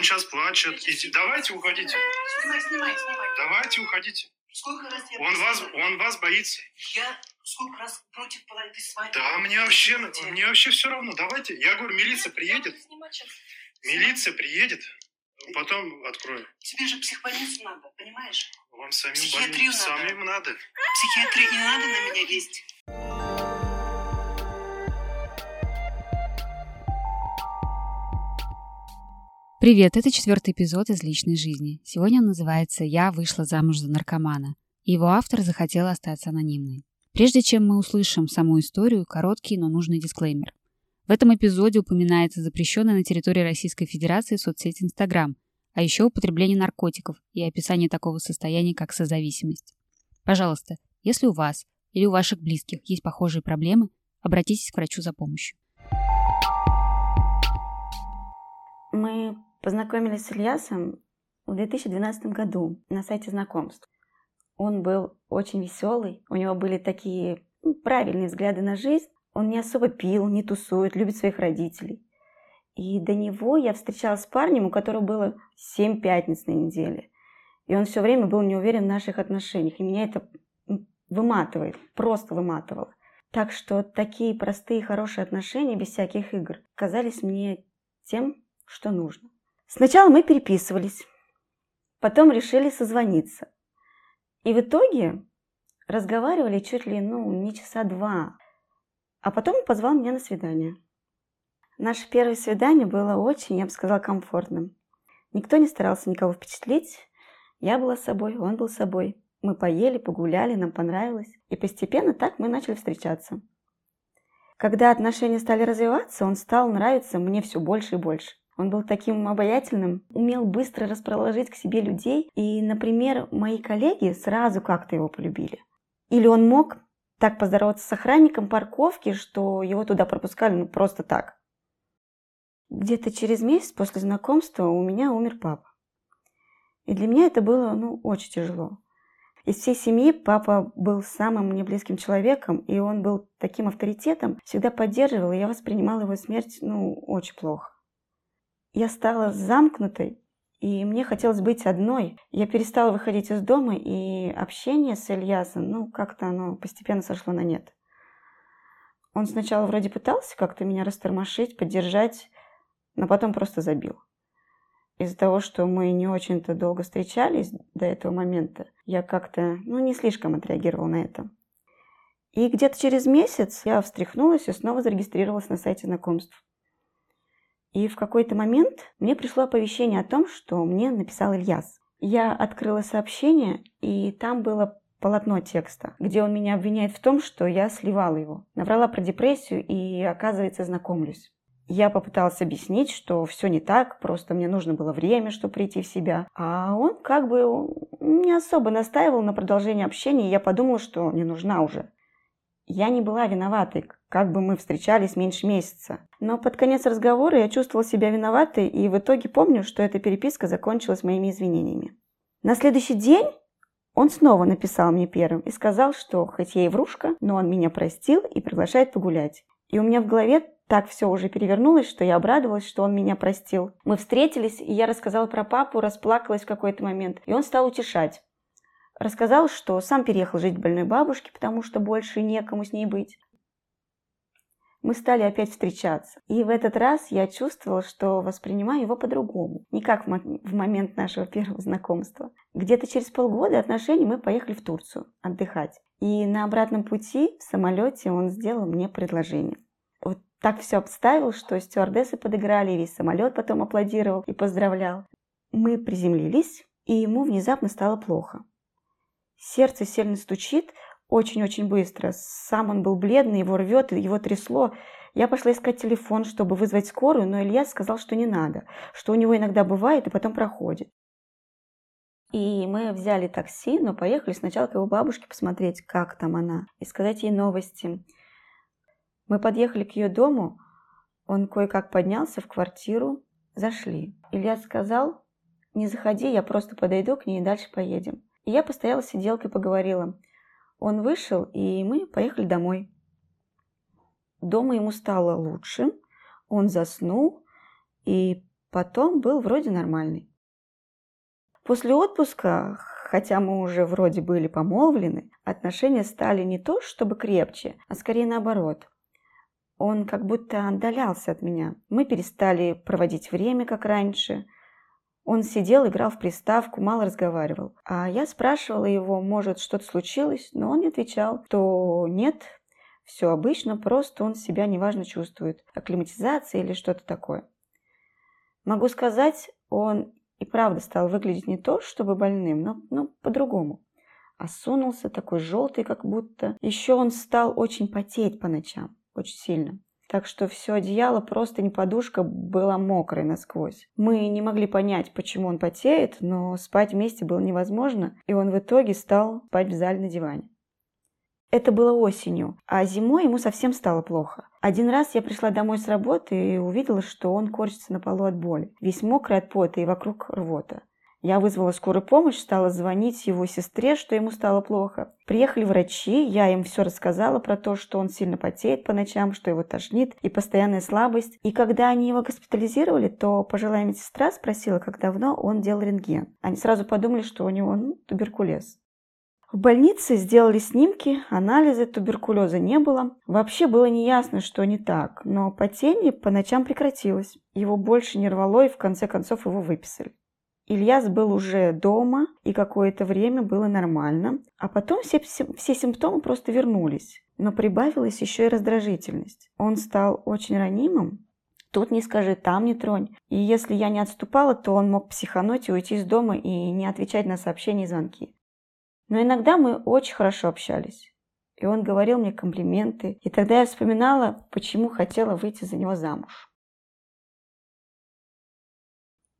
Он сейчас плачет. Иди, давайте уходите. Снимай, снимай, снимай. Давайте уходите. Сколько раз я Он вас, он вас боится. Я сколько раз против была этой свадьбы. Да, мне вообще, мне вообще все равно. Давайте. Я говорю, милиция приедет. Милиция приедет. Потом открою. Тебе же психбольницу надо, понимаешь? Вам самим, Психиатрию надо. самим надо. Психиатрия, не надо на меня лезть. Привет, это четвертый эпизод из личной жизни. Сегодня он называется «Я вышла замуж за наркомана». Его автор захотел остаться анонимной. Прежде чем мы услышим саму историю, короткий, но нужный дисклеймер. В этом эпизоде упоминается запрещенная на территории Российской Федерации соцсеть Инстаграм, а еще употребление наркотиков и описание такого состояния, как созависимость. Пожалуйста, если у вас или у ваших близких есть похожие проблемы, обратитесь к врачу за помощью. Мы познакомились с Ильясом в 2012 году на сайте знакомств. Он был очень веселый, у него были такие ну, правильные взгляды на жизнь. Он не особо пил, не тусует, любит своих родителей. И до него я встречалась с парнем, у которого было 7 пятниц на неделе. И он все время был не уверен в наших отношениях. И меня это выматывает, просто выматывало. Так что такие простые, хорошие отношения, без всяких игр, казались мне тем, что нужно. Сначала мы переписывались, потом решили созвониться. И в итоге разговаривали чуть ли, ну, не часа два. А потом он позвал меня на свидание. Наше первое свидание было очень, я бы сказала, комфортным. Никто не старался никого впечатлить. Я была собой, он был собой. Мы поели, погуляли, нам понравилось. И постепенно так мы начали встречаться. Когда отношения стали развиваться, он стал нравиться мне все больше и больше. Он был таким обаятельным, умел быстро расположить к себе людей. И, например, мои коллеги сразу как-то его полюбили. Или он мог так поздороваться с охранником парковки, что его туда пропускали ну, просто так. Где-то через месяц после знакомства у меня умер папа. И для меня это было ну, очень тяжело. Из всей семьи папа был самым мне близким человеком, и он был таким авторитетом, всегда поддерживал, и я воспринимала его смерть ну, очень плохо. Я стала замкнутой, и мне хотелось быть одной. Я перестала выходить из дома, и общение с Ильясом, ну, как-то оно постепенно сошло на нет. Он сначала вроде пытался как-то меня растормошить, поддержать, но потом просто забил. Из-за того, что мы не очень-то долго встречались до этого момента, я как-то, ну, не слишком отреагировала на это. И где-то через месяц я встряхнулась и снова зарегистрировалась на сайте знакомств. И в какой-то момент мне пришло оповещение о том, что мне написал Ильяс. Я открыла сообщение, и там было полотно текста, где он меня обвиняет в том, что я сливала его. Наврала про депрессию и, оказывается, знакомлюсь. Я попыталась объяснить, что все не так, просто мне нужно было время, чтобы прийти в себя. А он как бы не особо настаивал на продолжении общения, и я подумала, что не нужна уже. Я не была виноватой, как бы мы встречались меньше месяца. Но под конец разговора я чувствовала себя виноватой, и в итоге помню, что эта переписка закончилась моими извинениями. На следующий день он снова написал мне первым и сказал, что хоть я и врушка, но он меня простил и приглашает погулять. И у меня в голове так все уже перевернулось, что я обрадовалась, что он меня простил. Мы встретились, и я рассказала про папу, расплакалась в какой-то момент, и он стал утешать. Рассказал, что сам переехал жить больной бабушке, потому что больше некому с ней быть. Мы стали опять встречаться. И в этот раз я чувствовала, что воспринимаю его по-другому. Не как в момент нашего первого знакомства. Где-то через полгода отношений мы поехали в Турцию отдыхать. И на обратном пути в самолете он сделал мне предложение. Вот так все обставил, что стюардессы подыграли, и весь самолет потом аплодировал и поздравлял. Мы приземлились, и ему внезапно стало плохо. Сердце сильно стучит, очень-очень быстро. Сам он был бледный, его рвет, его трясло. Я пошла искать телефон, чтобы вызвать скорую, но Илья сказал, что не надо, что у него иногда бывает и потом проходит. И мы взяли такси, но поехали сначала к его бабушке посмотреть, как там она, и сказать ей новости. Мы подъехали к ее дому, он кое-как поднялся в квартиру, зашли. Илья сказал, не заходи, я просто подойду к ней и дальше поедем. И я постояла с сиделкой, поговорила. Он вышел, и мы поехали домой. Дома ему стало лучше, он заснул, и Потом был вроде нормальный. После отпуска, хотя мы уже вроде были помолвлены, отношения стали не то чтобы крепче, а скорее наоборот. Он как будто отдалялся от меня. Мы перестали проводить время, как раньше. Он сидел, играл в приставку, мало разговаривал. А я спрашивала его, может, что-то случилось, но он не отвечал, то нет, все обычно, просто он себя неважно чувствует, акклиматизация или что-то такое. Могу сказать, он и правда стал выглядеть не то, чтобы больным, но, но по-другому. Осунулся, такой желтый, как будто. Еще он стал очень потеть по ночам, очень сильно. Так что все одеяло, просто не подушка, было мокрой насквозь. Мы не могли понять, почему он потеет, но спать вместе было невозможно, и он в итоге стал спать в зале на диване. Это было осенью, а зимой ему совсем стало плохо. Один раз я пришла домой с работы и увидела, что он корчится на полу от боли. Весь мокрый от пота и вокруг рвота. Я вызвала скорую помощь, стала звонить его сестре, что ему стало плохо. Приехали врачи, я им все рассказала про то, что он сильно потеет по ночам, что его тошнит и постоянная слабость. И когда они его госпитализировали, то пожилая медсестра спросила, как давно он делал рентген. Они сразу подумали, что у него ну, туберкулез. В больнице сделали снимки, анализы, туберкулеза не было. Вообще было неясно, что не так, но потение по ночам прекратилось. Его больше не рвало, и в конце концов его выписали. Ильяс был уже дома, и какое-то время было нормально, а потом все, все симптомы просто вернулись. Но прибавилась еще и раздражительность. Он стал очень ранимым, Тут не скажи, там не тронь. И если я не отступала, то он мог психануть и уйти из дома и не отвечать на сообщения и звонки. Но иногда мы очень хорошо общались. И он говорил мне комплименты. И тогда я вспоминала, почему хотела выйти за него замуж.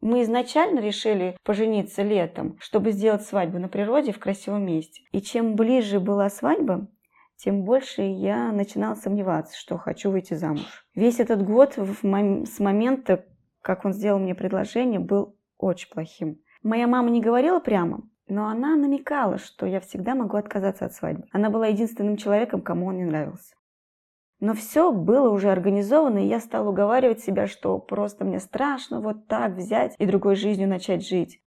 Мы изначально решили пожениться летом, чтобы сделать свадьбу на природе в красивом месте. И чем ближе была свадьба, тем больше я начинала сомневаться, что хочу выйти замуж. Весь этот год с момента, как он сделал мне предложение, был очень плохим. Моя мама не говорила прямо, но она намекала, что я всегда могу отказаться от свадьбы. Она была единственным человеком, кому он не нравился. Но все было уже организовано, и я стала уговаривать себя, что просто мне страшно вот так взять и другой жизнью начать жить.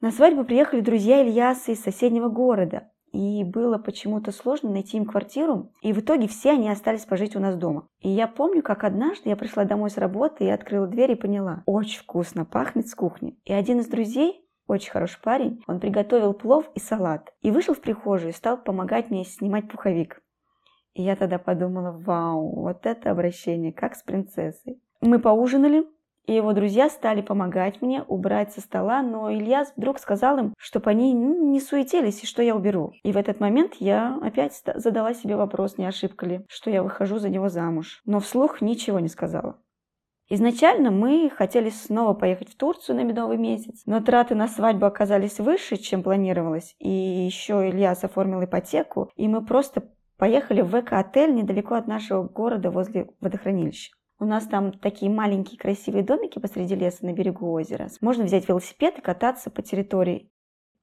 На свадьбу приехали друзья Ильяса из соседнего города, и было почему-то сложно найти им квартиру, и в итоге все они остались пожить у нас дома. И я помню, как однажды я пришла домой с работы и открыла дверь и поняла, очень вкусно пахнет с кухни. И один из друзей очень хороший парень, он приготовил плов и салат. И вышел в прихожую и стал помогать мне снимать пуховик. И я тогда подумала, вау, вот это обращение, как с принцессой. Мы поужинали, и его друзья стали помогать мне убрать со стола, но Илья вдруг сказал им, чтобы они не суетились и что я уберу. И в этот момент я опять задала себе вопрос, не ошибка ли, что я выхожу за него замуж. Но вслух ничего не сказала. Изначально мы хотели снова поехать в Турцию на медовый месяц, но траты на свадьбу оказались выше, чем планировалось, и еще Ильяс оформил ипотеку, и мы просто поехали в ВК-отель недалеко от нашего города возле водохранилища. У нас там такие маленькие красивые домики посреди леса на берегу озера. Можно взять велосипед и кататься по территории.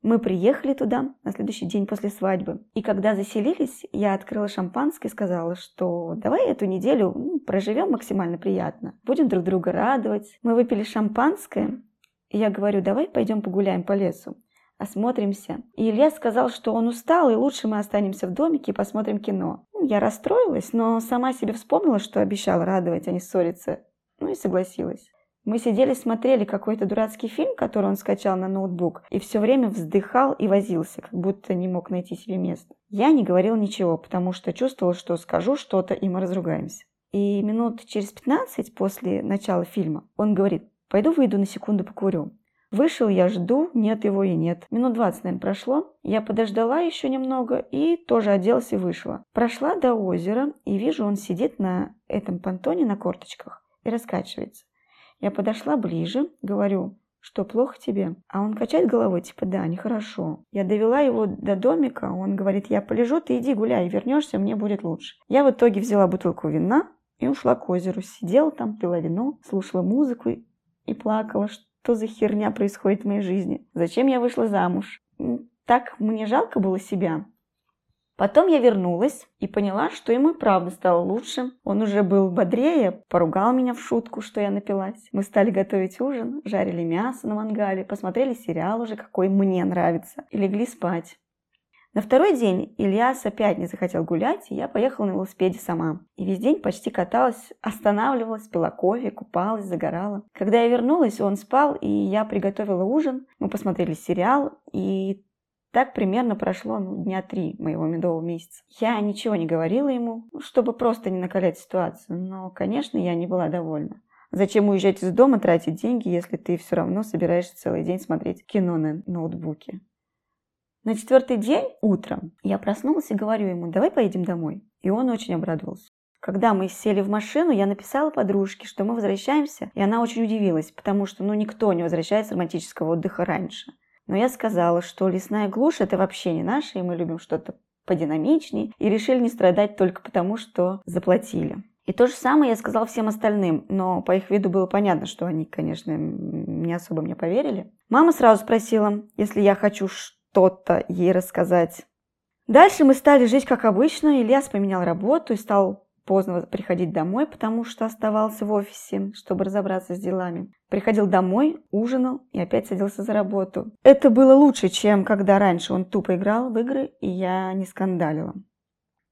Мы приехали туда на следующий день после свадьбы. И когда заселились, я открыла шампанское и сказала, что давай эту неделю ну, проживем максимально приятно. Будем друг друга радовать. Мы выпили шампанское. И я говорю, давай пойдем погуляем по лесу осмотримся. И Илья сказал, что он устал, и лучше мы останемся в домике и посмотрим кино. Ну, я расстроилась, но сама себе вспомнила, что обещала радовать, а не ссориться. Ну и согласилась. Мы сидели, смотрели какой-то дурацкий фильм, который он скачал на ноутбук, и все время вздыхал и возился, как будто не мог найти себе место. Я не говорил ничего, потому что чувствовала, что скажу что-то, и мы разругаемся. И минут через 15 после начала фильма он говорит, пойду выйду на секунду покурю. Вышел я, жду, нет его и нет. Минут 20, наверное, прошло. Я подождала еще немного и тоже оделась и вышла. Прошла до озера и вижу, он сидит на этом понтоне на корточках и раскачивается. Я подошла ближе, говорю, что плохо тебе? А он качает головой, типа, да, нехорошо. Я довела его до домика, он говорит, я полежу, ты иди гуляй, вернешься, мне будет лучше. Я в итоге взяла бутылку вина и ушла к озеру. Сидела там, пила вино, слушала музыку и плакала, что за херня происходит в моей жизни. Зачем я вышла замуж? Так мне жалко было себя. Потом я вернулась и поняла, что ему и правда стало лучше. Он уже был бодрее, поругал меня в шутку, что я напилась. Мы стали готовить ужин, жарили мясо на мангале, посмотрели сериал уже, какой мне нравится, и легли спать. На второй день Ильяс опять не захотел гулять, и я поехала на велосипеде сама. И весь день почти каталась, останавливалась, пила кофе, купалась, загорала. Когда я вернулась, он спал, и я приготовила ужин. Мы посмотрели сериал, и так примерно прошло ну, дня три моего медового месяца. Я ничего не говорила ему, чтобы просто не накалять ситуацию, но, конечно, я не была довольна. Зачем уезжать из дома, тратить деньги, если ты все равно собираешься целый день смотреть кино на ноутбуке? На четвертый день утром я проснулась и говорю ему, давай поедем домой. И он очень обрадовался. Когда мы сели в машину, я написала подружке, что мы возвращаемся, и она очень удивилась, потому что ну, никто не возвращается с романтического отдыха раньше. Но я сказала, что лесная глушь – это вообще не наше, и мы любим что-то подинамичней, и решили не страдать только потому, что заплатили. И то же самое я сказала всем остальным, но по их виду было понятно, что они, конечно, не особо мне поверили. Мама сразу спросила, если я хочу что-то ей рассказать. Дальше мы стали жить как обычно. Ильяс поменял работу и стал поздно приходить домой, потому что оставался в офисе, чтобы разобраться с делами. Приходил домой, ужинал и опять садился за работу. Это было лучше, чем когда раньше он тупо играл в игры, и я не скандалила.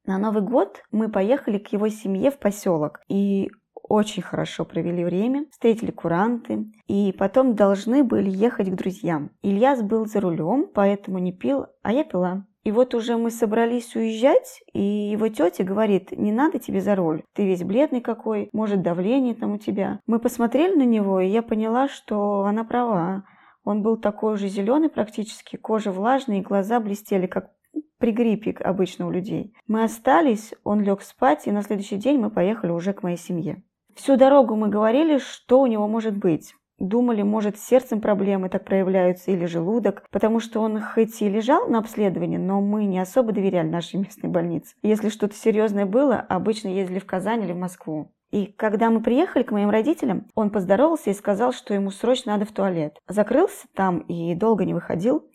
На Новый год мы поехали к его семье в поселок и очень хорошо провели время, встретили куранты, и потом должны были ехать к друзьям. Ильяс был за рулем, поэтому не пил, а я пила. И вот уже мы собрались уезжать, и его тетя говорит, не надо тебе за руль, ты весь бледный какой, может давление там у тебя. Мы посмотрели на него, и я поняла, что она права. Он был такой же зеленый практически, кожа влажная, и глаза блестели, как при гриппе обычно у людей. Мы остались, он лег спать, и на следующий день мы поехали уже к моей семье. Всю дорогу мы говорили, что у него может быть. Думали, может, с сердцем проблемы так проявляются или желудок, потому что он хоть и лежал на обследовании, но мы не особо доверяли нашей местной больнице. Если что-то серьезное было, обычно ездили в Казань или в Москву. И когда мы приехали к моим родителям, он поздоровался и сказал, что ему срочно надо в туалет. Закрылся там и долго не выходил.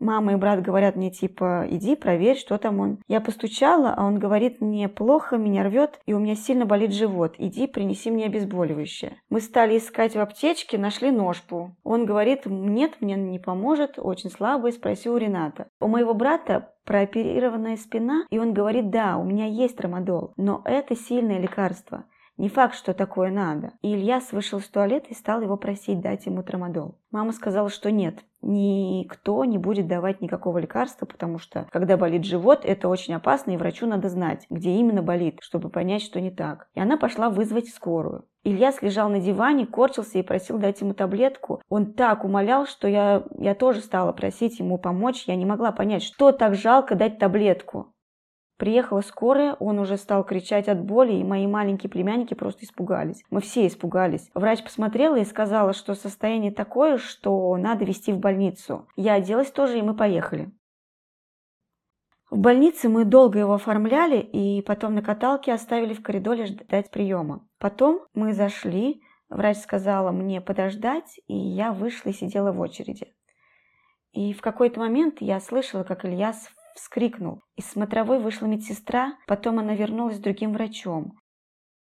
Мама и брат говорят мне типа, иди проверь, что там он. Я постучала, а он говорит мне, плохо, меня рвет, и у меня сильно болит живот. Иди, принеси мне обезболивающее. Мы стали искать в аптечке, нашли ножпу. Он говорит, нет, мне не поможет, очень слабый, спроси у Рената. У моего брата прооперированная спина, и он говорит, да, у меня есть трамадол, но это сильное лекарство. Не факт, что такое надо. И Ильяс вышел из туалета и стал его просить дать ему трамадол. Мама сказала, что нет, никто не будет давать никакого лекарства, потому что когда болит живот, это очень опасно, и врачу надо знать, где именно болит, чтобы понять, что не так. И она пошла вызвать скорую. Ильяс лежал на диване, корчился и просил дать ему таблетку. Он так умолял, что я, я тоже стала просить ему помочь. Я не могла понять, что так жалко дать таблетку. Приехала скорая, он уже стал кричать от боли, и мои маленькие племянники просто испугались. Мы все испугались. Врач посмотрела и сказала, что состояние такое, что надо везти в больницу. Я оделась тоже, и мы поехали. В больнице мы долго его оформляли, и потом на каталке оставили в коридоре ждать приема. Потом мы зашли, врач сказала мне подождать, и я вышла и сидела в очереди. И в какой-то момент я слышала, как Ильяс вскрикнул. Из смотровой вышла медсестра, потом она вернулась с другим врачом.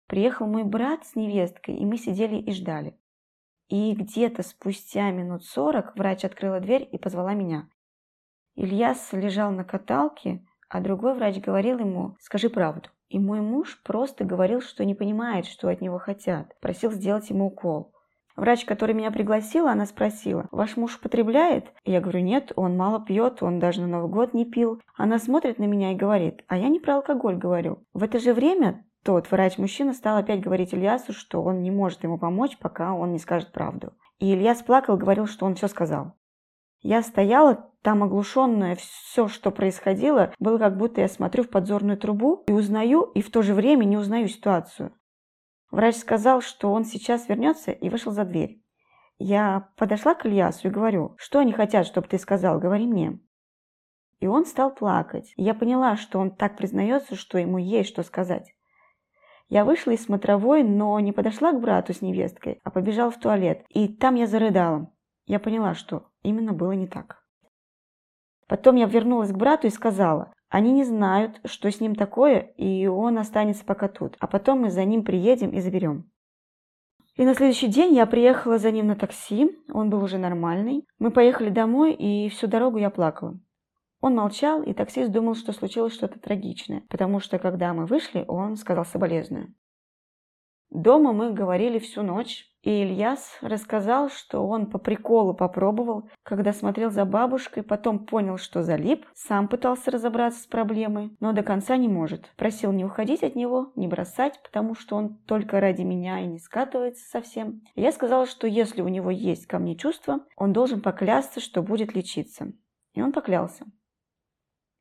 Приехал мой брат с невесткой, и мы сидели и ждали. И где-то спустя минут сорок врач открыла дверь и позвала меня. Ильяс лежал на каталке, а другой врач говорил ему «скажи правду». И мой муж просто говорил, что не понимает, что от него хотят, просил сделать ему укол. Врач, который меня пригласила, она спросила, «Ваш муж употребляет?» Я говорю, «Нет, он мало пьет, он даже на Новый год не пил». Она смотрит на меня и говорит, «А я не про алкоголь говорю». В это же время тот врач-мужчина стал опять говорить Ильясу, что он не может ему помочь, пока он не скажет правду. И Ильяс плакал, говорил, что он все сказал. Я стояла там оглушенная, все, что происходило, было как будто я смотрю в подзорную трубу и узнаю, и в то же время не узнаю ситуацию. Врач сказал, что он сейчас вернется и вышел за дверь. Я подошла к Ильясу и говорю, что они хотят, чтобы ты сказал, говори мне. И он стал плакать. Я поняла, что он так признается, что ему есть что сказать. Я вышла из смотровой, но не подошла к брату с невесткой, а побежала в туалет. И там я зарыдала. Я поняла, что именно было не так. Потом я вернулась к брату и сказала, Они не знают, что с ним такое, и он останется пока тут. А потом мы за ним приедем и заберем. И на следующий день я приехала за ним на такси, он был уже нормальный. Мы поехали домой, и всю дорогу я плакала. Он молчал, и таксист думал, что случилось что-то трагичное, потому что, когда мы вышли, он сказал соболезную. Дома мы говорили всю ночь, и Ильяс рассказал, что он по приколу попробовал, когда смотрел за бабушкой, потом понял, что залип, сам пытался разобраться с проблемой, но до конца не может. Просил не уходить от него, не бросать, потому что он только ради меня и не скатывается совсем. Я сказала, что если у него есть ко мне чувства, он должен поклясться, что будет лечиться. И он поклялся.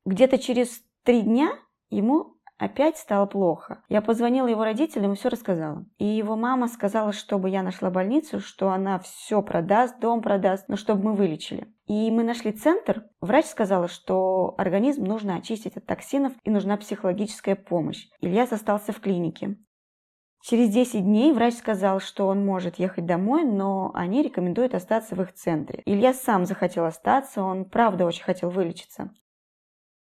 Где-то через три дня ему Опять стало плохо. Я позвонила его родителям и все рассказала. И его мама сказала, чтобы я нашла больницу, что она все продаст, дом продаст, но чтобы мы вылечили. И мы нашли центр. Врач сказала, что организм нужно очистить от токсинов и нужна психологическая помощь. Ильяс остался в клинике. Через 10 дней врач сказал, что он может ехать домой, но они рекомендуют остаться в их центре. Илья сам захотел остаться, он правда очень хотел вылечиться.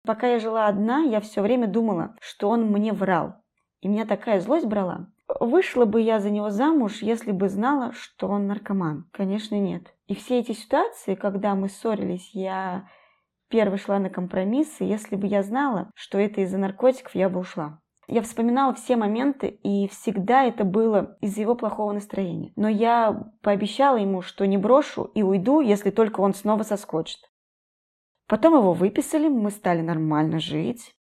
Пока я жила одна, я все время думала, что он мне врал. И меня такая злость брала. Вышла бы я за него замуж, если бы знала, что он наркоман? Конечно, нет. И все эти ситуации, когда мы ссорились, я первой шла на компромиссы. Если бы я знала, что это из-за наркотиков, я бы ушла. Я вспоминала все моменты, и всегда это было из-за его плохого настроения. Но я пообещала ему, что не брошу и уйду, если только он снова соскочит. Потом его выписали, мы стали нормально жить.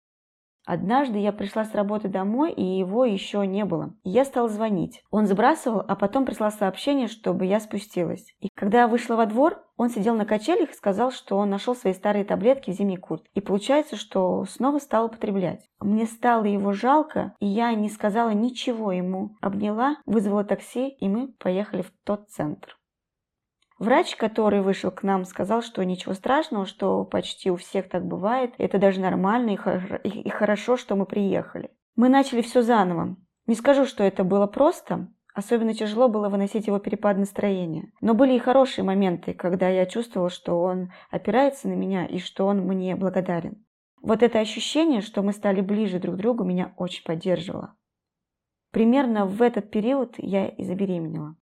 Однажды я пришла с работы домой, и его еще не было. я стала звонить. Он сбрасывал, а потом прислал сообщение, чтобы я спустилась. И когда я вышла во двор, он сидел на качелях и сказал, что он нашел свои старые таблетки в зимней куртке. И получается, что снова стал употреблять. Мне стало его жалко, и я не сказала ничего ему. Обняла, вызвала такси, и мы поехали в тот центр. Врач, который вышел к нам, сказал, что ничего страшного, что почти у всех так бывает. Это даже нормально и, хор- и хорошо, что мы приехали. Мы начали все заново. Не скажу, что это было просто. Особенно тяжело было выносить его перепад настроения. Но были и хорошие моменты, когда я чувствовала, что он опирается на меня и что он мне благодарен. Вот это ощущение, что мы стали ближе друг к другу, меня очень поддерживало. Примерно в этот период я и забеременела.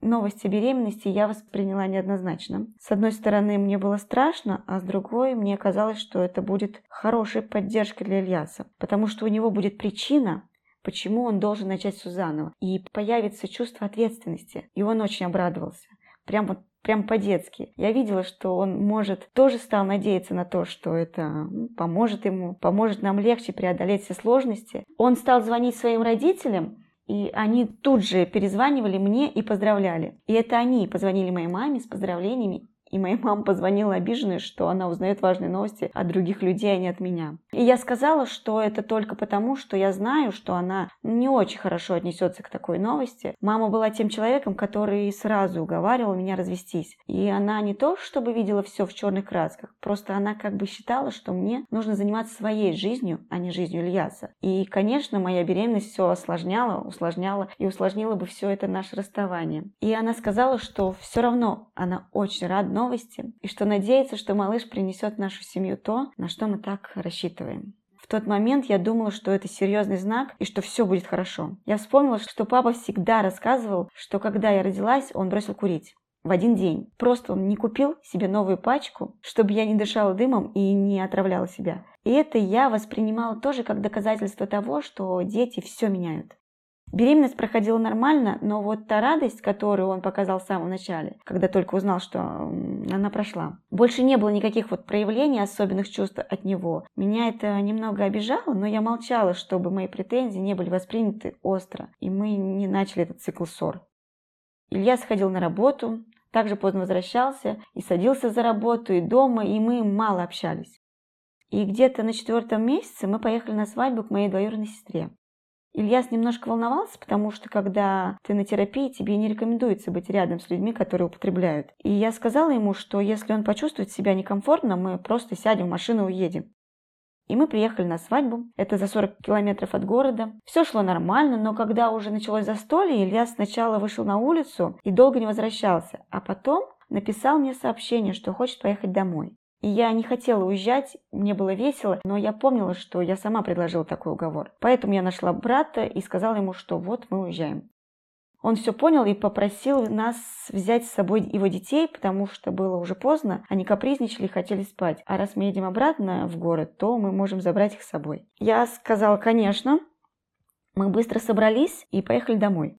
Новость о беременности я восприняла неоднозначно. С одной стороны, мне было страшно, а с другой, мне казалось, что это будет хорошей поддержкой для Ильяса, потому что у него будет причина, почему он должен начать все заново, и появится чувство ответственности. И он очень обрадовался. Прям вот прям по-детски. Я видела, что он может, тоже стал надеяться на то, что это поможет ему, поможет нам легче преодолеть все сложности. Он стал звонить своим родителям, и они тут же перезванивали мне и поздравляли. И это они позвонили моей маме с поздравлениями и моя мама позвонила обиженная, что она узнает важные новости от других людей, а не от меня. И я сказала, что это только потому, что я знаю, что она не очень хорошо отнесется к такой новости. Мама была тем человеком, который сразу уговаривал меня развестись. И она не то, чтобы видела все в черных красках, просто она как бы считала, что мне нужно заниматься своей жизнью, а не жизнью Ильяса. И, конечно, моя беременность все осложняла, усложняла и усложнила бы все это наше расставание. И она сказала, что все равно она очень рада новости, и что надеется, что малыш принесет в нашу семью то, на что мы так рассчитываем. В тот момент я думала, что это серьезный знак и что все будет хорошо. Я вспомнила, что папа всегда рассказывал, что когда я родилась, он бросил курить. В один день. Просто он не купил себе новую пачку, чтобы я не дышала дымом и не отравляла себя. И это я воспринимала тоже как доказательство того, что дети все меняют. Беременность проходила нормально, но вот та радость, которую он показал в самом начале, когда только узнал, что она прошла, больше не было никаких вот проявлений особенных чувств от него. Меня это немного обижало, но я молчала, чтобы мои претензии не были восприняты остро, и мы не начали этот цикл ссор. Илья сходил на работу, также поздно возвращался и садился за работу, и дома, и мы мало общались. И где-то на четвертом месяце мы поехали на свадьбу к моей двоюродной сестре. Ильяс немножко волновался, потому что когда ты на терапии, тебе не рекомендуется быть рядом с людьми, которые употребляют. И я сказала ему, что если он почувствует себя некомфортно, мы просто сядем в машину и уедем. И мы приехали на свадьбу. Это за 40 километров от города. Все шло нормально, но когда уже началось застолье, Илья сначала вышел на улицу и долго не возвращался, а потом написал мне сообщение, что хочет поехать домой. И я не хотела уезжать, мне было весело, но я помнила, что я сама предложила такой уговор. Поэтому я нашла брата и сказала ему, что вот мы уезжаем. Он все понял и попросил нас взять с собой его детей, потому что было уже поздно, они капризничали и хотели спать. А раз мы едем обратно в город, то мы можем забрать их с собой. Я сказала, конечно. Мы быстро собрались и поехали домой.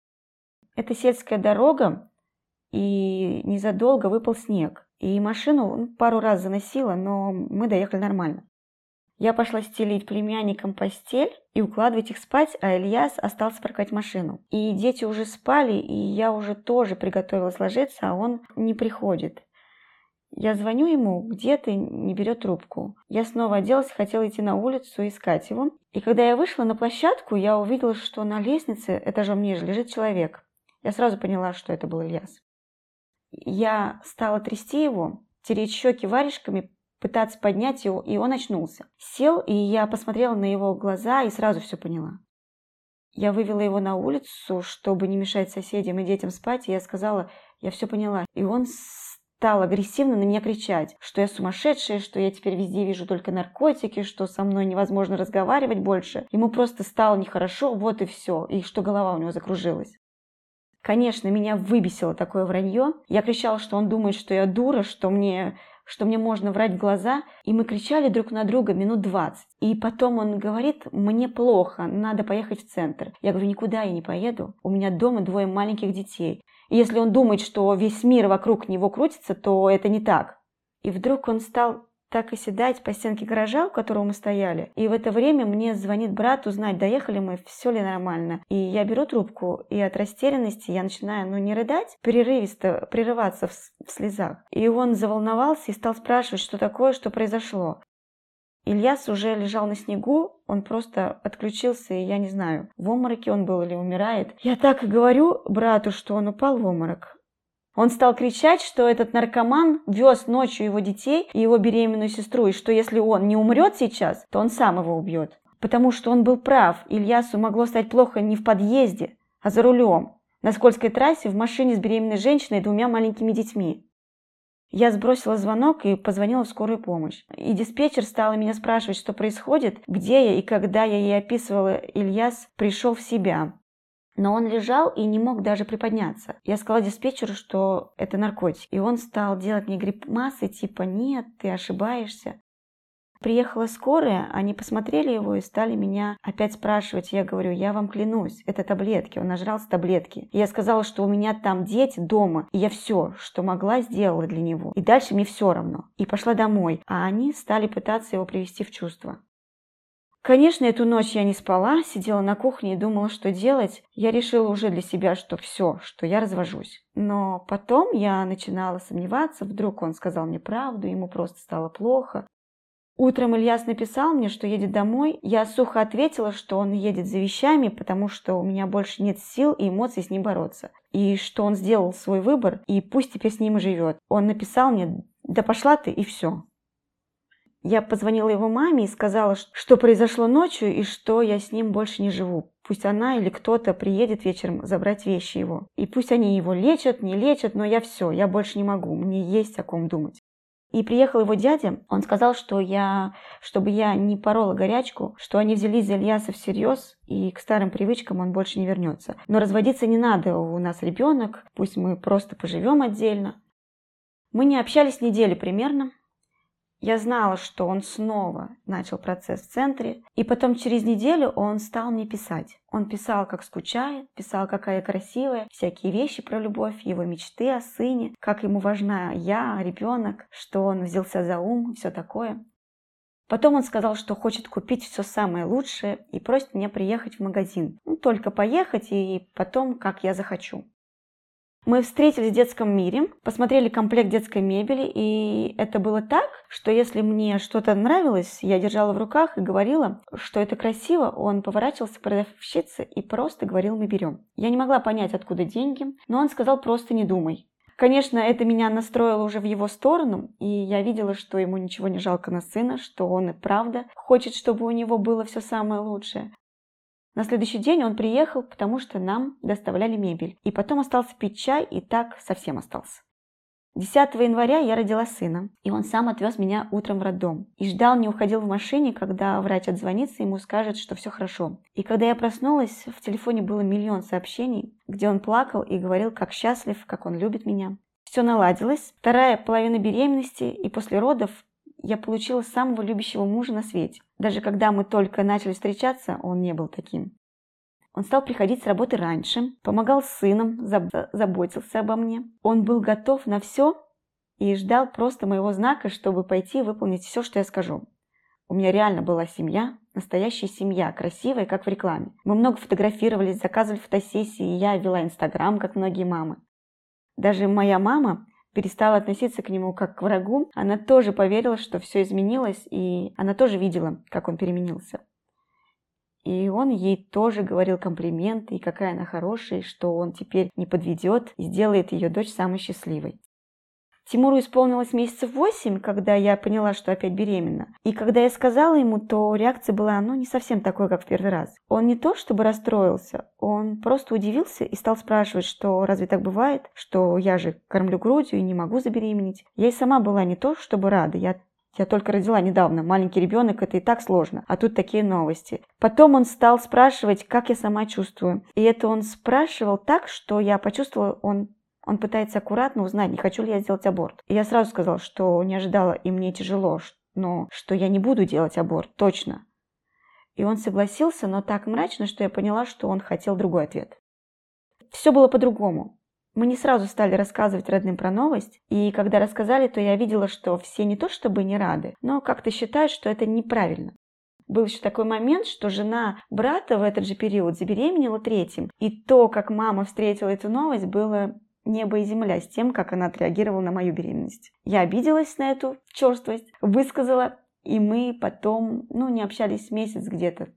Это сельская дорога, и незадолго выпал снег. И машину ну, пару раз заносила, но мы доехали нормально. Я пошла стелить племянникам постель и укладывать их спать, а Ильяс остался парковать машину. И дети уже спали, и я уже тоже приготовилась ложиться, а он не приходит. Я звоню ему, где ты, не берет трубку. Я снова оделась, хотела идти на улицу искать его. И когда я вышла на площадку, я увидела, что на лестнице этажом ниже лежит человек. Я сразу поняла, что это был Ильяс. Я стала трясти его, тереть щеки варежками, пытаться поднять его, и он очнулся. Сел, и я посмотрела на его глаза и сразу все поняла. Я вывела его на улицу, чтобы не мешать соседям и детям спать, и я сказала, я все поняла. И он стал агрессивно на меня кричать, что я сумасшедшая, что я теперь везде вижу только наркотики, что со мной невозможно разговаривать больше. Ему просто стало нехорошо, вот и все, и что голова у него закружилась. Конечно, меня выбесило такое вранье. Я кричала, что он думает, что я дура, что мне что мне можно врать в глаза, и мы кричали друг на друга минут двадцать. И потом он говорит, мне плохо, надо поехать в центр. Я говорю, никуда я не поеду, у меня дома двое маленьких детей. И если он думает, что весь мир вокруг него крутится, то это не так. И вдруг он стал так и седать по стенке гаража, у которого мы стояли. И в это время мне звонит брат узнать, доехали мы, все ли нормально. И я беру трубку, и от растерянности я начинаю, ну, не рыдать, перерывисто прерываться в, в слезах. И он заволновался и стал спрашивать, что такое, что произошло. Ильяс уже лежал на снегу, он просто отключился, и я не знаю, в обмороке он был или умирает. Я так и говорю брату, что он упал в обморок. Он стал кричать, что этот наркоман вез ночью его детей и его беременную сестру, и что если он не умрет сейчас, то он сам его убьет. Потому что он был прав, Ильясу могло стать плохо не в подъезде, а за рулем, на скользкой трассе в машине с беременной женщиной и двумя маленькими детьми. Я сбросила звонок и позвонила в скорую помощь. И диспетчер стала меня спрашивать, что происходит, где я и когда я ей описывала, Ильяс пришел в себя. Но он лежал и не мог даже приподняться. Я сказала диспетчеру, что это наркотик. И он стал делать мне гримасы, типа «нет, ты ошибаешься». Приехала скорая, они посмотрели его и стали меня опять спрашивать. Я говорю, я вам клянусь, это таблетки, он нажрался таблетки. И я сказала, что у меня там дети дома, и я все, что могла, сделала для него. И дальше мне все равно. И пошла домой, а они стали пытаться его привести в чувство. Конечно, эту ночь я не спала, сидела на кухне и думала, что делать. Я решила уже для себя, что все, что я развожусь. Но потом я начинала сомневаться, вдруг он сказал мне правду, ему просто стало плохо. Утром Ильяс написал мне, что едет домой. Я сухо ответила, что он едет за вещами, потому что у меня больше нет сил и эмоций с ним бороться. И что он сделал свой выбор, и пусть теперь с ним и живет. Он написал мне, да пошла ты, и все. Я позвонила его маме и сказала, что произошло ночью и что я с ним больше не живу. Пусть она или кто-то приедет вечером забрать вещи его. И пусть они его лечат, не лечат, но я все, я больше не могу, мне есть о ком думать. И приехал его дядя, он сказал, что я, чтобы я не порола горячку, что они взялись за Ильяса всерьез, и к старым привычкам он больше не вернется. Но разводиться не надо, у нас ребенок, пусть мы просто поживем отдельно. Мы не общались неделю примерно, я знала, что он снова начал процесс в центре, и потом через неделю он стал мне писать. Он писал, как скучает, писал, какая красивая, всякие вещи про любовь, его мечты о сыне, как ему важна я, ребенок, что он взялся за ум, все такое. Потом он сказал, что хочет купить все самое лучшее и просит меня приехать в магазин. Ну, только поехать и потом, как я захочу. Мы встретились в детском мире, посмотрели комплект детской мебели, и это было так, что если мне что-то нравилось, я держала в руках и говорила, что это красиво, он поворачивался к продавщице и просто говорил «мы берем». Я не могла понять, откуда деньги, но он сказал «просто не думай». Конечно, это меня настроило уже в его сторону, и я видела, что ему ничего не жалко на сына, что он и правда хочет, чтобы у него было все самое лучшее. На следующий день он приехал, потому что нам доставляли мебель. И потом остался пить чай, и так совсем остался. 10 января я родила сына, и он сам отвез меня утром в роддом. И ждал, не уходил в машине, когда врач отзвонится ему скажет, что все хорошо. И когда я проснулась, в телефоне было миллион сообщений, где он плакал и говорил, как счастлив, как он любит меня. Все наладилось. Вторая половина беременности, и после родов я получила самого любящего мужа на свете. Даже когда мы только начали встречаться, он не был таким. Он стал приходить с работы раньше, помогал с сыном, заботился обо мне. Он был готов на все и ждал просто моего знака, чтобы пойти выполнить все, что я скажу. У меня реально была семья, настоящая семья, красивая, как в рекламе. Мы много фотографировались, заказывали фотосессии, я вела Инстаграм, как многие мамы. Даже моя мама перестала относиться к нему как к врагу, она тоже поверила, что все изменилось, и она тоже видела, как он переменился. И он ей тоже говорил комплименты, и какая она хорошая, что он теперь не подведет и сделает ее дочь самой счастливой. Тимуру исполнилось месяцев восемь, когда я поняла, что опять беременна. И когда я сказала ему, то реакция была, ну, не совсем такой, как в первый раз. Он не то чтобы расстроился, он просто удивился и стал спрашивать, что разве так бывает, что я же кормлю грудью и не могу забеременеть. Я и сама была не то чтобы рада, я я только родила недавно, маленький ребенок, это и так сложно, а тут такие новости. Потом он стал спрашивать, как я сама чувствую. И это он спрашивал так, что я почувствовала, он он пытается аккуратно узнать, не хочу ли я сделать аборт. И я сразу сказала, что не ожидала, и мне тяжело, но что я не буду делать аборт, точно. И он согласился, но так мрачно, что я поняла, что он хотел другой ответ. Все было по-другому. Мы не сразу стали рассказывать родным про новость, и когда рассказали, то я видела, что все не то чтобы не рады, но как-то считают, что это неправильно. Был еще такой момент, что жена брата в этот же период забеременела третьим, и то, как мама встретила эту новость, было небо и земля с тем, как она отреагировала на мою беременность. Я обиделась на эту черствость, высказала, и мы потом, ну, не общались месяц где-то.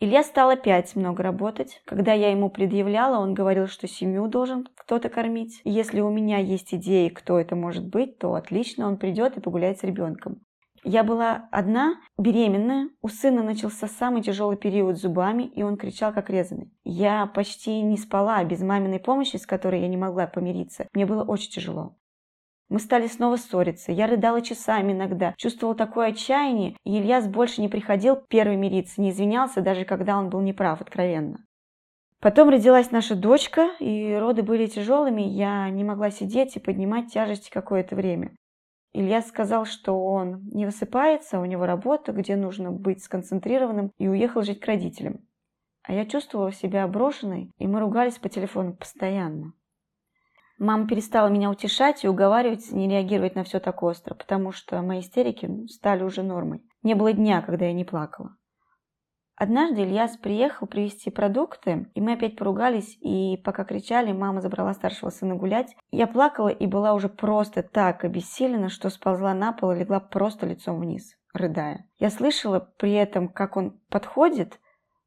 Илья стал опять много работать. Когда я ему предъявляла, он говорил, что семью должен кто-то кормить. Если у меня есть идеи, кто это может быть, то отлично, он придет и погуляет с ребенком. Я была одна, беременная. У сына начался самый тяжелый период с зубами, и он кричал как резанный. Я почти не спала без маминой помощи, с которой я не могла помириться. Мне было очень тяжело. Мы стали снова ссориться. Я рыдала часами иногда, чувствовала такое отчаяние, и Ильяс больше не приходил первый мириться, не извинялся, даже когда он был неправ, откровенно. Потом родилась наша дочка, и роды были тяжелыми, я не могла сидеть и поднимать тяжести какое-то время. Илья сказал, что он не высыпается, у него работа, где нужно быть сконцентрированным, и уехал жить к родителям. А я чувствовала себя брошенной, и мы ругались по телефону постоянно. Мама перестала меня утешать и уговаривать не реагировать на все так остро, потому что мои истерики стали уже нормой. Не было дня, когда я не плакала. Однажды Ильяс приехал привезти продукты, и мы опять поругались, и пока кричали, мама забрала старшего сына гулять. Я плакала и была уже просто так обессилена, что сползла на пол и легла просто лицом вниз, рыдая. Я слышала при этом, как он подходит,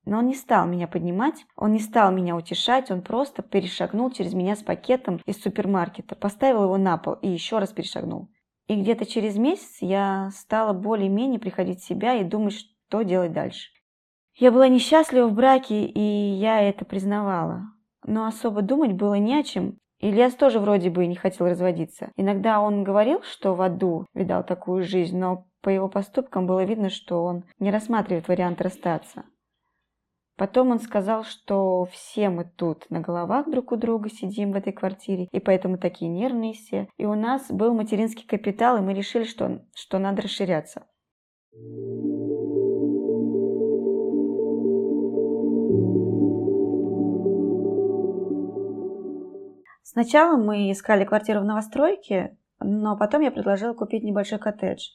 но он не стал меня поднимать, он не стал меня утешать, он просто перешагнул через меня с пакетом из супермаркета, поставил его на пол и еще раз перешагнул. И где-то через месяц я стала более-менее приходить в себя и думать, что делать дальше. Я была несчастлива в браке, и я это признавала. Но особо думать было не о чем. Ильяс тоже вроде бы не хотел разводиться. Иногда он говорил, что в аду видал такую жизнь, но по его поступкам было видно, что он не рассматривает вариант расстаться. Потом он сказал, что все мы тут на головах друг у друга сидим в этой квартире, и поэтому такие нервные все. И у нас был материнский капитал, и мы решили, что, что надо расширяться. Сначала мы искали квартиру в новостройке, но потом я предложила купить небольшой коттедж.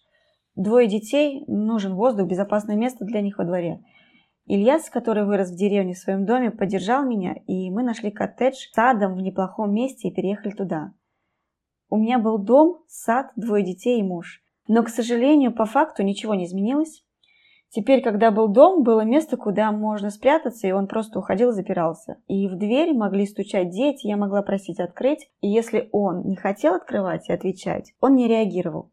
Двое детей, нужен воздух, безопасное место для них во дворе. Ильяс, который вырос в деревне в своем доме, поддержал меня, и мы нашли коттедж с садом в неплохом месте и переехали туда. У меня был дом, сад, двое детей и муж. Но, к сожалению, по факту ничего не изменилось. Теперь, когда был дом, было место, куда можно спрятаться, и он просто уходил и запирался. И в дверь могли стучать дети, я могла просить открыть, и если он не хотел открывать и отвечать, он не реагировал.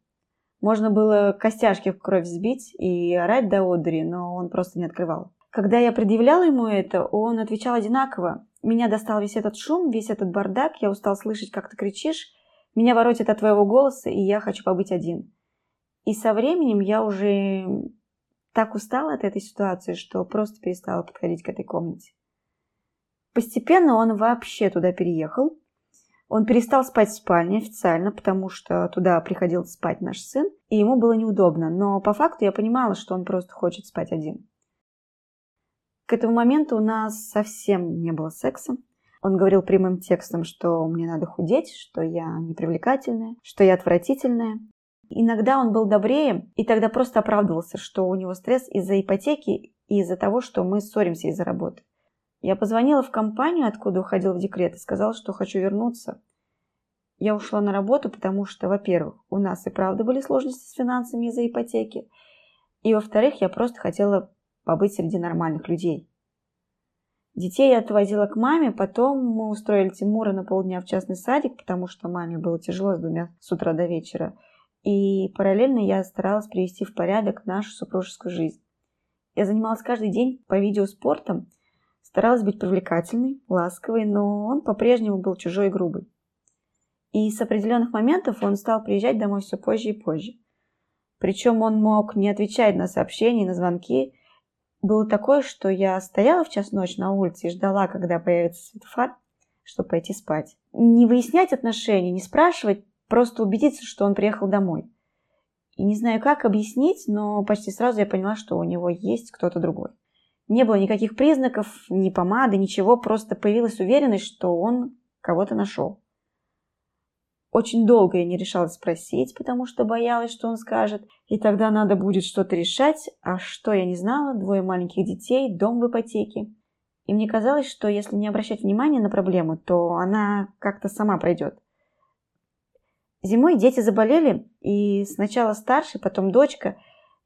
Можно было костяшки в кровь сбить и орать до одури, но он просто не открывал. Когда я предъявляла ему это, он отвечал одинаково. Меня достал весь этот шум, весь этот бардак, я устал слышать, как ты кричишь. Меня воротит от твоего голоса, и я хочу побыть один. И со временем я уже так устала от этой ситуации, что просто перестала подходить к этой комнате. Постепенно он вообще туда переехал. Он перестал спать в спальне официально, потому что туда приходил спать наш сын, и ему было неудобно. Но по факту я понимала, что он просто хочет спать один. К этому моменту у нас совсем не было секса. Он говорил прямым текстом, что мне надо худеть, что я непривлекательная, что я отвратительная. Иногда он был добрее и тогда просто оправдывался, что у него стресс из-за ипотеки и из-за того, что мы ссоримся из-за работы. Я позвонила в компанию, откуда уходил в декрет, и сказала, что хочу вернуться. Я ушла на работу, потому что, во-первых, у нас и правда были сложности с финансами из-за ипотеки, и, во-вторых, я просто хотела побыть среди нормальных людей. Детей я отвозила к маме, потом мы устроили Тимура на полдня в частный садик, потому что маме было тяжело с двумя с утра до вечера. И параллельно я старалась привести в порядок нашу супружескую жизнь. Я занималась каждый день по видео спортом, старалась быть привлекательной, ласковой, но он по-прежнему был чужой и грубый. И с определенных моментов он стал приезжать домой все позже и позже. Причем он мог не отвечать на сообщения, на звонки, было такое, что я стояла в час ночи на улице и ждала, когда появится светофар, чтобы пойти спать. Не выяснять отношения, не спрашивать, просто убедиться, что он приехал домой. И не знаю, как объяснить, но почти сразу я поняла, что у него есть кто-то другой. Не было никаких признаков, ни помады, ничего, просто появилась уверенность, что он кого-то нашел. Очень долго я не решалась спросить, потому что боялась, что он скажет. И тогда надо будет что-то решать. А что я не знала? Двое маленьких детей, дом в ипотеке. И мне казалось, что если не обращать внимания на проблему, то она как-то сама пройдет. Зимой дети заболели, и сначала старший, потом дочка.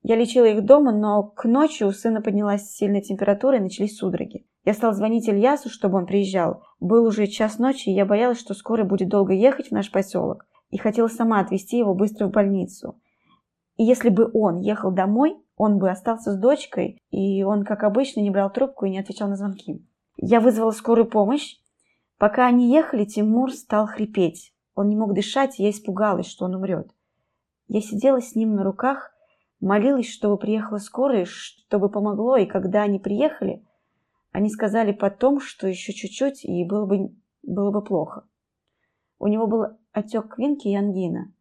Я лечила их дома, но к ночи у сына поднялась сильная температура и начались судороги. Я стал звонить Ильясу, чтобы он приезжал. Был уже час ночи, и я боялась, что скоро будет долго ехать в наш поселок. И хотела сама отвезти его быстро в больницу. И если бы он ехал домой, он бы остался с дочкой, и он, как обычно, не брал трубку и не отвечал на звонки. Я вызвала скорую помощь. Пока они ехали, Тимур стал хрипеть. Он не мог дышать, и я испугалась, что он умрет. Я сидела с ним на руках, молилась, чтобы приехала скорая, чтобы помогло, и когда они приехали, они сказали потом, что еще чуть-чуть, и было бы, было бы плохо. У него был отек квинки и ангина.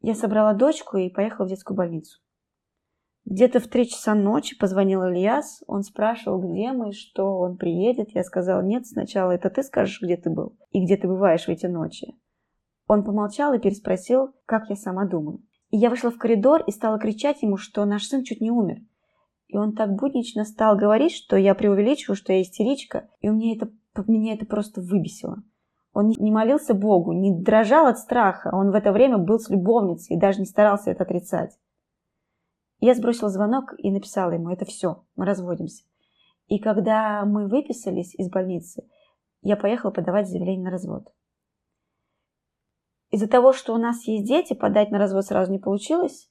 Я собрала дочку и поехала в детскую больницу. Где-то в три часа ночи позвонил Ильяс. Он спрашивал, где мы, что он приедет. Я сказала, нет, сначала это ты скажешь, где ты был и где ты бываешь в эти ночи. Он помолчал и переспросил, как я сама думаю. И я вышла в коридор и стала кричать ему, что наш сын чуть не умер. И он так буднично стал говорить, что я преувеличиваю, что я истеричка, и у меня это, меня это просто выбесило. Он не молился Богу, не дрожал от страха, он в это время был с любовницей и даже не старался это отрицать. Я сбросила звонок и написала ему, это все, мы разводимся. И когда мы выписались из больницы, я поехала подавать заявление на развод. Из-за того, что у нас есть дети, подать на развод сразу не получилось,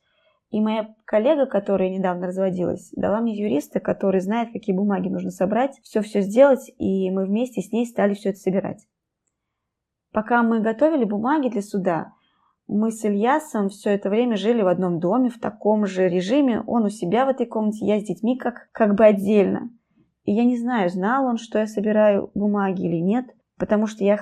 и моя коллега, которая недавно разводилась, дала мне юриста, который знает, какие бумаги нужно собрать, все-все сделать, и мы вместе с ней стали все это собирать. Пока мы готовили бумаги для суда, мы с Ильясом все это время жили в одном доме, в таком же режиме. Он у себя в этой комнате, я с детьми как, как бы отдельно. И я не знаю, знал он, что я собираю бумаги или нет, потому что я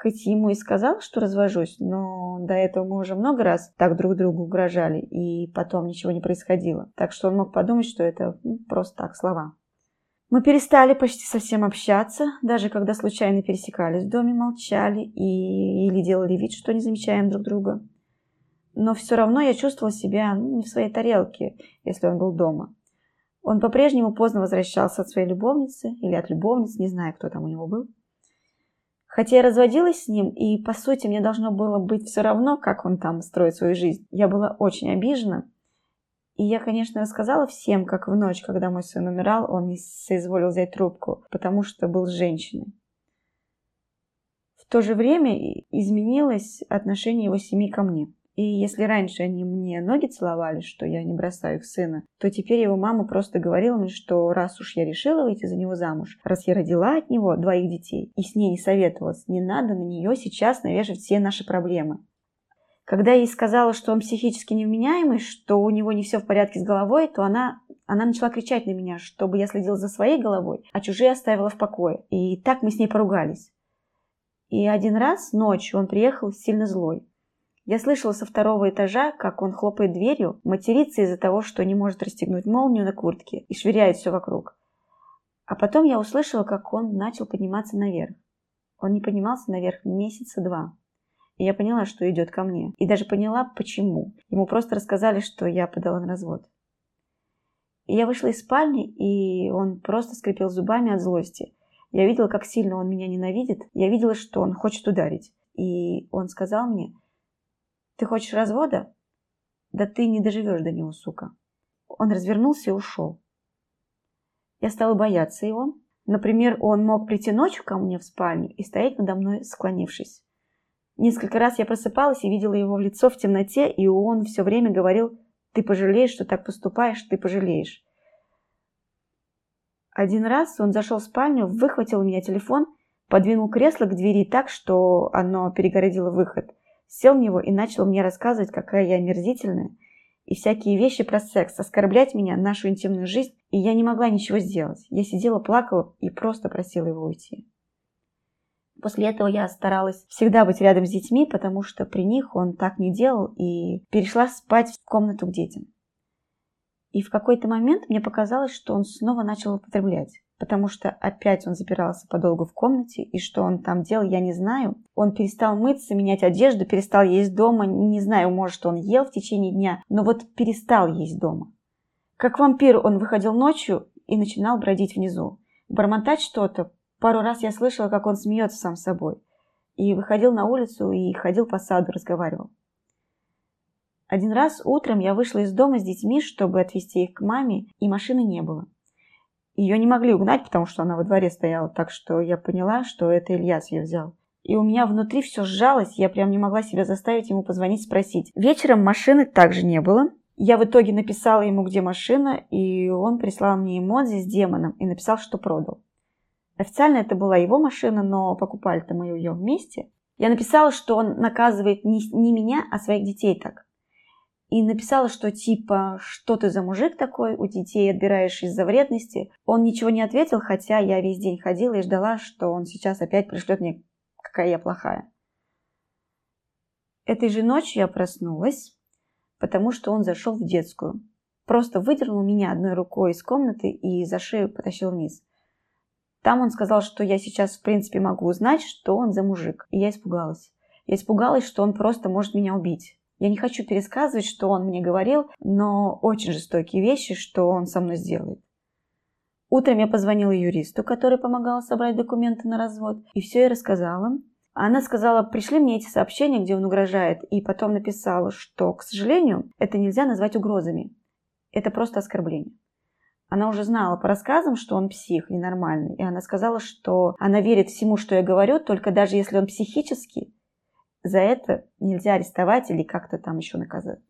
хоть ему и сказал, что развожусь, но до этого мы уже много раз так друг другу угрожали, и потом ничего не происходило. Так что он мог подумать, что это ну, просто так, слова. Мы перестали почти совсем общаться, даже когда случайно пересекались в доме, молчали и или делали вид, что не замечаем друг друга. Но все равно я чувствовала себя ну, не в своей тарелке, если он был дома. Он по-прежнему поздно возвращался от своей любовницы или от любовниц, не знаю, кто там у него был. Хотя я разводилась с ним, и, по сути, мне должно было быть все равно, как он там строит свою жизнь. Я была очень обижена. И я, конечно, рассказала всем, как в ночь, когда мой сын умирал, он не соизволил взять трубку, потому что был женщиной. В то же время изменилось отношение его семьи ко мне. И если раньше они мне ноги целовали, что я не бросаю их сына, то теперь его мама просто говорила мне, что раз уж я решила выйти за него замуж, раз я родила от него двоих детей и с ней не советовалась, не надо на нее сейчас навешивать все наши проблемы. Когда я ей сказала, что он психически невменяемый, что у него не все в порядке с головой, то она, она начала кричать на меня, чтобы я следила за своей головой, а чужие оставила в покое. И так мы с ней поругались. И один раз ночью он приехал сильно злой. Я слышала со второго этажа, как он хлопает дверью, матерится из-за того, что не может расстегнуть молнию на куртке и швыряет все вокруг. А потом я услышала, как он начал подниматься наверх. Он не поднимался наверх месяца два. И я поняла, что идет ко мне. И даже поняла, почему. Ему просто рассказали, что я подала на развод. И я вышла из спальни, и он просто скрипел зубами от злости. Я видела, как сильно он меня ненавидит. Я видела, что он хочет ударить. И он сказал мне, ты хочешь развода? Да ты не доживешь до него, сука. Он развернулся и ушел. Я стала бояться его. Например, он мог прийти ночью ко мне в спальню и стоять надо мной, склонившись. Несколько раз я просыпалась и видела его в лицо в темноте, и он все время говорил, ты пожалеешь, что так поступаешь, ты пожалеешь. Один раз он зашел в спальню, выхватил у меня телефон, подвинул кресло к двери так, что оно перегородило выход, сел в него и начал мне рассказывать, какая я омерзительная, и всякие вещи про секс, оскорблять меня, нашу интимную жизнь, и я не могла ничего сделать. Я сидела, плакала и просто просила его уйти. После этого я старалась всегда быть рядом с детьми, потому что при них он так не делал, и перешла спать в комнату к детям. И в какой-то момент мне показалось, что он снова начал употреблять, потому что опять он запирался подолгу в комнате, и что он там делал, я не знаю. Он перестал мыться, менять одежду, перестал есть дома, не знаю, может, он ел в течение дня, но вот перестал есть дома. Как вампир он выходил ночью и начинал бродить внизу, бормотать что-то, Пару раз я слышала, как он смеется сам собой. И выходил на улицу и ходил по саду, разговаривал. Один раз утром я вышла из дома с детьми, чтобы отвезти их к маме, и машины не было. Ее не могли угнать, потому что она во дворе стояла, так что я поняла, что это Ильяс ее взял. И у меня внутри все сжалось, я прям не могла себя заставить ему позвонить, спросить. Вечером машины также не было. Я в итоге написала ему, где машина, и он прислал мне эмодзи с демоном и написал, что продал. Официально это была его машина, но покупали-то мы ее вместе. Я написала, что он наказывает не, не меня, а своих детей так. И написала, что типа, что ты за мужик такой, у детей отбираешь из-за вредности. Он ничего не ответил, хотя я весь день ходила и ждала, что он сейчас опять пришлет мне, какая я плохая. Этой же ночью я проснулась, потому что он зашел в детскую. Просто выдернул меня одной рукой из комнаты и за шею потащил вниз. Там он сказал, что я сейчас, в принципе, могу узнать, что он за мужик. И я испугалась. Я испугалась, что он просто может меня убить. Я не хочу пересказывать, что он мне говорил, но очень жестокие вещи, что он со мной сделает. Утром я позвонила юристу, который помогал собрать документы на развод, и все ей рассказала. Она сказала, пришли мне эти сообщения, где он угрожает, и потом написала, что, к сожалению, это нельзя назвать угрозами. Это просто оскорбление. Она уже знала по рассказам, что он псих, ненормальный. И она сказала, что она верит всему, что я говорю, только даже если он психический, за это нельзя арестовать или как-то там еще наказать.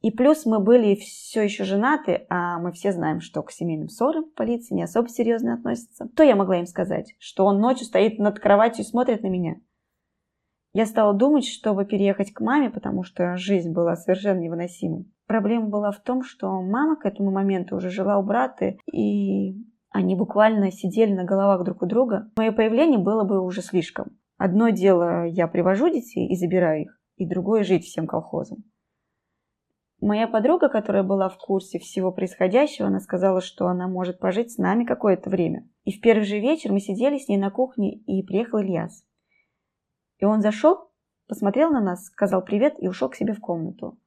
И плюс мы были все еще женаты, а мы все знаем, что к семейным ссорам полиция не особо серьезно относится. То я могла им сказать, что он ночью стоит над кроватью и смотрит на меня. Я стала думать, чтобы переехать к маме, потому что жизнь была совершенно невыносимой. Проблема была в том, что мама к этому моменту уже жила у брата, и они буквально сидели на головах друг у друга. Мое появление было бы уже слишком. Одно дело, я привожу детей и забираю их, и другое жить всем колхозом. Моя подруга, которая была в курсе всего происходящего, она сказала, что она может пожить с нами какое-то время. И в первый же вечер мы сидели с ней на кухне, и приехал Ильяс. И он зашел, посмотрел на нас, сказал привет и ушел к себе в комнату.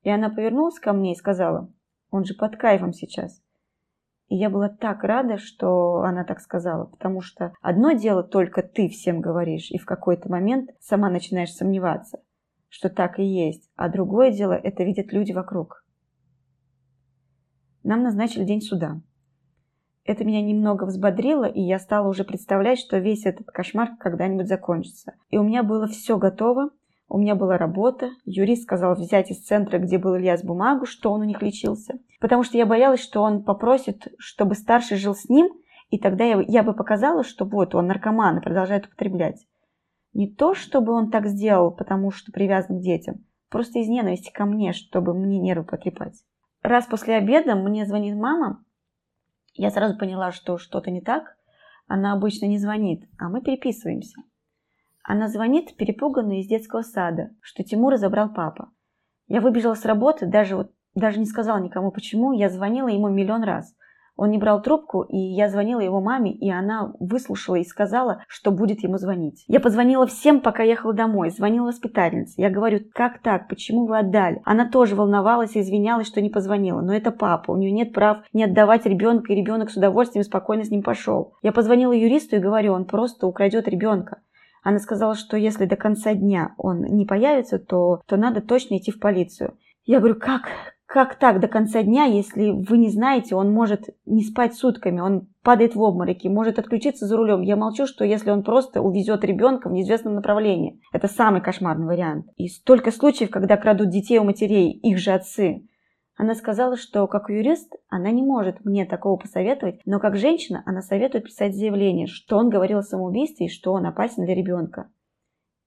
И она повернулась ко мне и сказала, он же под кайфом сейчас. И я была так рада, что она так сказала, потому что одно дело только ты всем говоришь, и в какой-то момент сама начинаешь сомневаться, что так и есть, а другое дело это видят люди вокруг. Нам назначили день суда. Это меня немного взбодрило, и я стала уже представлять, что весь этот кошмар когда-нибудь закончится. И у меня было все готово, у меня была работа, юрист сказал взять из центра, где был Ильяс, бумагу, что он у них лечился. Потому что я боялась, что он попросит, чтобы старший жил с ним, и тогда я, я бы показала, что вот он наркоман и продолжает употреблять. Не то, чтобы он так сделал, потому что привязан к детям, просто из ненависти ко мне, чтобы мне нервы потрепать. Раз после обеда мне звонит мама, я сразу поняла, что что-то не так. Она обычно не звонит, а мы переписываемся. Она звонит, перепуганная из детского сада, что Тимура забрал папа. Я выбежала с работы, даже вот даже не сказала никому почему, я звонила ему миллион раз. Он не брал трубку, и я звонила его маме, и она выслушала и сказала, что будет ему звонить. Я позвонила всем, пока ехала домой, звонила воспитательнице. Я говорю, как так, почему вы отдали? Она тоже волновалась и извинялась, что не позвонила. Но это папа, у нее нет прав не отдавать ребенка, и ребенок с удовольствием спокойно с ним пошел. Я позвонила юристу и говорю, он просто украдет ребенка. Она сказала, что если до конца дня он не появится, то, то надо точно идти в полицию. Я говорю, как, как так до конца дня, если вы не знаете, он может не спать сутками, он падает в обмороки, может отключиться за рулем. Я молчу, что если он просто увезет ребенка в неизвестном направлении. Это самый кошмарный вариант. И столько случаев, когда крадут детей у матерей, их же отцы. Она сказала, что как юрист она не может мне такого посоветовать, но как женщина она советует писать заявление, что он говорил о самоубийстве и что он опасен для ребенка.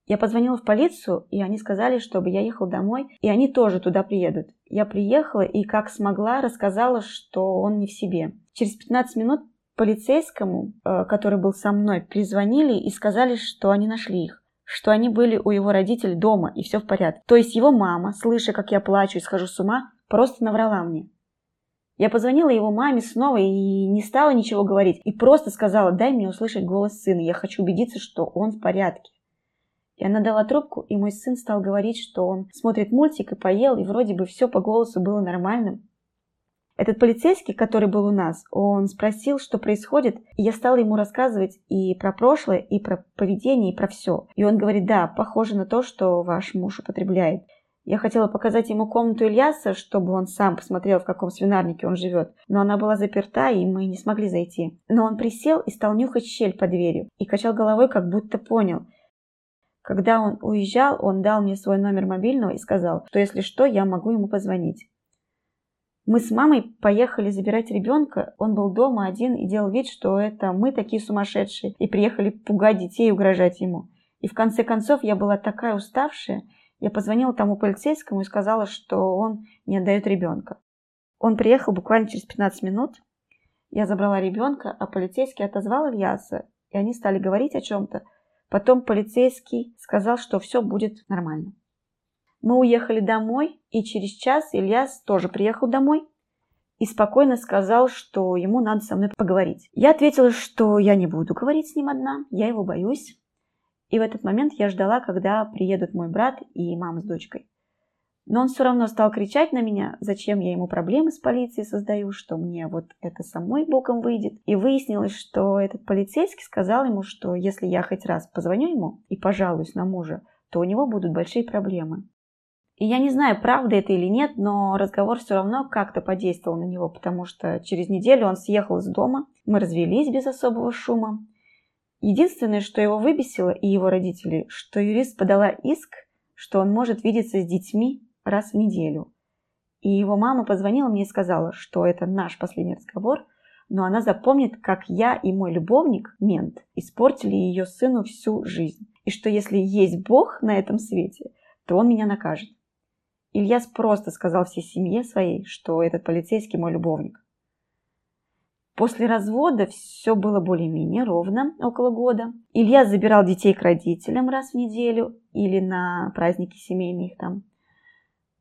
Я позвонила в полицию, и они сказали, чтобы я ехал домой, и они тоже туда приедут. Я приехала и, как смогла, рассказала, что он не в себе. Через 15 минут полицейскому, э, который был со мной, призвонили и сказали, что они нашли их что они были у его родителей дома, и все в порядке. То есть его мама, слыша, как я плачу и схожу с ума, просто наврала мне. Я позвонила его маме снова и не стала ничего говорить, и просто сказала, дай мне услышать голос сына, я хочу убедиться, что он в порядке. И она дала трубку, и мой сын стал говорить, что он смотрит мультик и поел, и вроде бы все по голосу было нормальным. Этот полицейский, который был у нас, он спросил, что происходит, и я стала ему рассказывать и про прошлое, и про поведение, и про все. И он говорит, да, похоже на то, что ваш муж употребляет. Я хотела показать ему комнату Ильяса, чтобы он сам посмотрел, в каком свинарнике он живет, но она была заперта, и мы не смогли зайти. Но он присел и стал нюхать щель под дверью, и качал головой, как будто понял – когда он уезжал, он дал мне свой номер мобильного и сказал, что если что, я могу ему позвонить. Мы с мамой поехали забирать ребенка, он был дома один и делал вид, что это мы такие сумасшедшие, и приехали пугать детей и угрожать ему. И в конце концов я была такая уставшая, я позвонила тому полицейскому и сказала, что он не отдает ребенка. Он приехал буквально через 15 минут, я забрала ребенка, а полицейский отозвал Ильяса, и они стали говорить о чем-то, Потом полицейский сказал, что все будет нормально. Мы уехали домой, и через час Ильяс тоже приехал домой и спокойно сказал, что ему надо со мной поговорить. Я ответила, что я не буду говорить с ним одна, я его боюсь. И в этот момент я ждала, когда приедут мой брат и мама с дочкой. Но он все равно стал кричать на меня, зачем я ему проблемы с полицией создаю, что мне вот это самой боком выйдет. И выяснилось, что этот полицейский сказал ему, что если я хоть раз позвоню ему и пожалуюсь на мужа, то у него будут большие проблемы. И я не знаю, правда это или нет, но разговор все равно как-то подействовал на него, потому что через неделю он съехал из дома, мы развелись без особого шума. Единственное, что его выбесило и его родители, что юрист подала иск, что он может видеться с детьми раз в неделю. И его мама позвонила мне и сказала, что это наш последний разговор, но она запомнит, как я и мой любовник, мент, испортили ее сыну всю жизнь. И что если есть Бог на этом свете, то он меня накажет. Ильяс просто сказал всей семье своей, что этот полицейский мой любовник. После развода все было более-менее ровно, около года. Илья забирал детей к родителям раз в неделю или на праздники семейные там.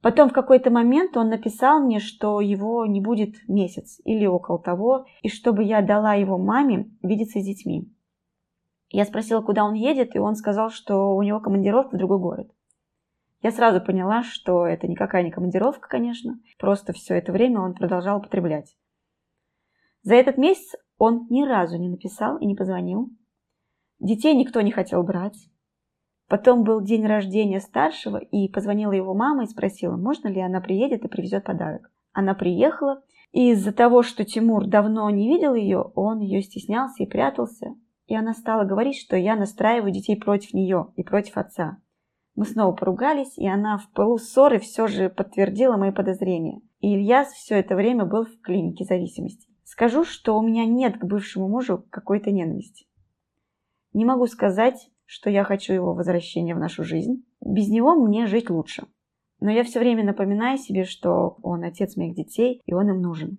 Потом в какой-то момент он написал мне, что его не будет месяц или около того, и чтобы я дала его маме видеться с детьми. Я спросила, куда он едет, и он сказал, что у него командировка в другой город. Я сразу поняла, что это никакая не командировка, конечно, просто все это время он продолжал употреблять. За этот месяц он ни разу не написал и не позвонил. Детей никто не хотел брать. Потом был день рождения старшего, и позвонила его мама и спросила, можно ли она приедет и привезет подарок. Она приехала, и из-за того, что Тимур давно не видел ее, он ее стеснялся и прятался. И она стала говорить, что я настраиваю детей против нее и против отца. Мы снова поругались, и она в пылу ссоры все же подтвердила мои подозрения. И Ильяс все это время был в клинике зависимости. Скажу, что у меня нет к бывшему мужу какой-то ненависти. Не могу сказать, что я хочу его возвращения в нашу жизнь. Без него мне жить лучше. Но я все время напоминаю себе, что он отец моих детей, и он им нужен.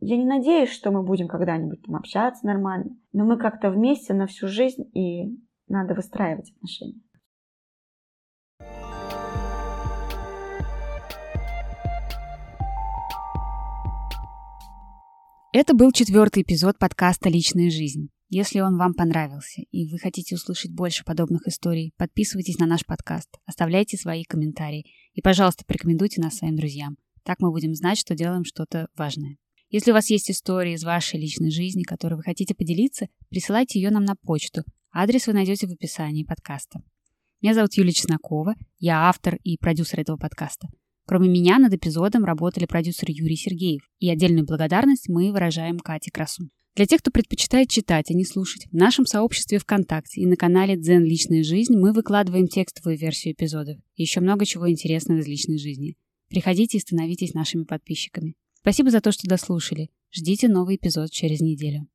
Я не надеюсь, что мы будем когда-нибудь там общаться нормально, но мы как-то вместе на всю жизнь, и надо выстраивать отношения. Это был четвертый эпизод подкаста «Личная жизнь». Если он вам понравился и вы хотите услышать больше подобных историй, подписывайтесь на наш подкаст, оставляйте свои комментарии и, пожалуйста, порекомендуйте нас своим друзьям. Так мы будем знать, что делаем что-то важное. Если у вас есть истории из вашей личной жизни, которые вы хотите поделиться, присылайте ее нам на почту. Адрес вы найдете в описании подкаста. Меня зовут Юлия Чеснокова, я автор и продюсер этого подкаста. Кроме меня над эпизодом работали продюсер Юрий Сергеев, и отдельную благодарность мы выражаем Кате Красу. Для тех, кто предпочитает читать, а не слушать, в нашем сообществе ВКонтакте и на канале Дзен Личная жизнь мы выкладываем текстовую версию эпизодов и еще много чего интересного из личной жизни. Приходите и становитесь нашими подписчиками. Спасибо за то, что дослушали. Ждите новый эпизод через неделю.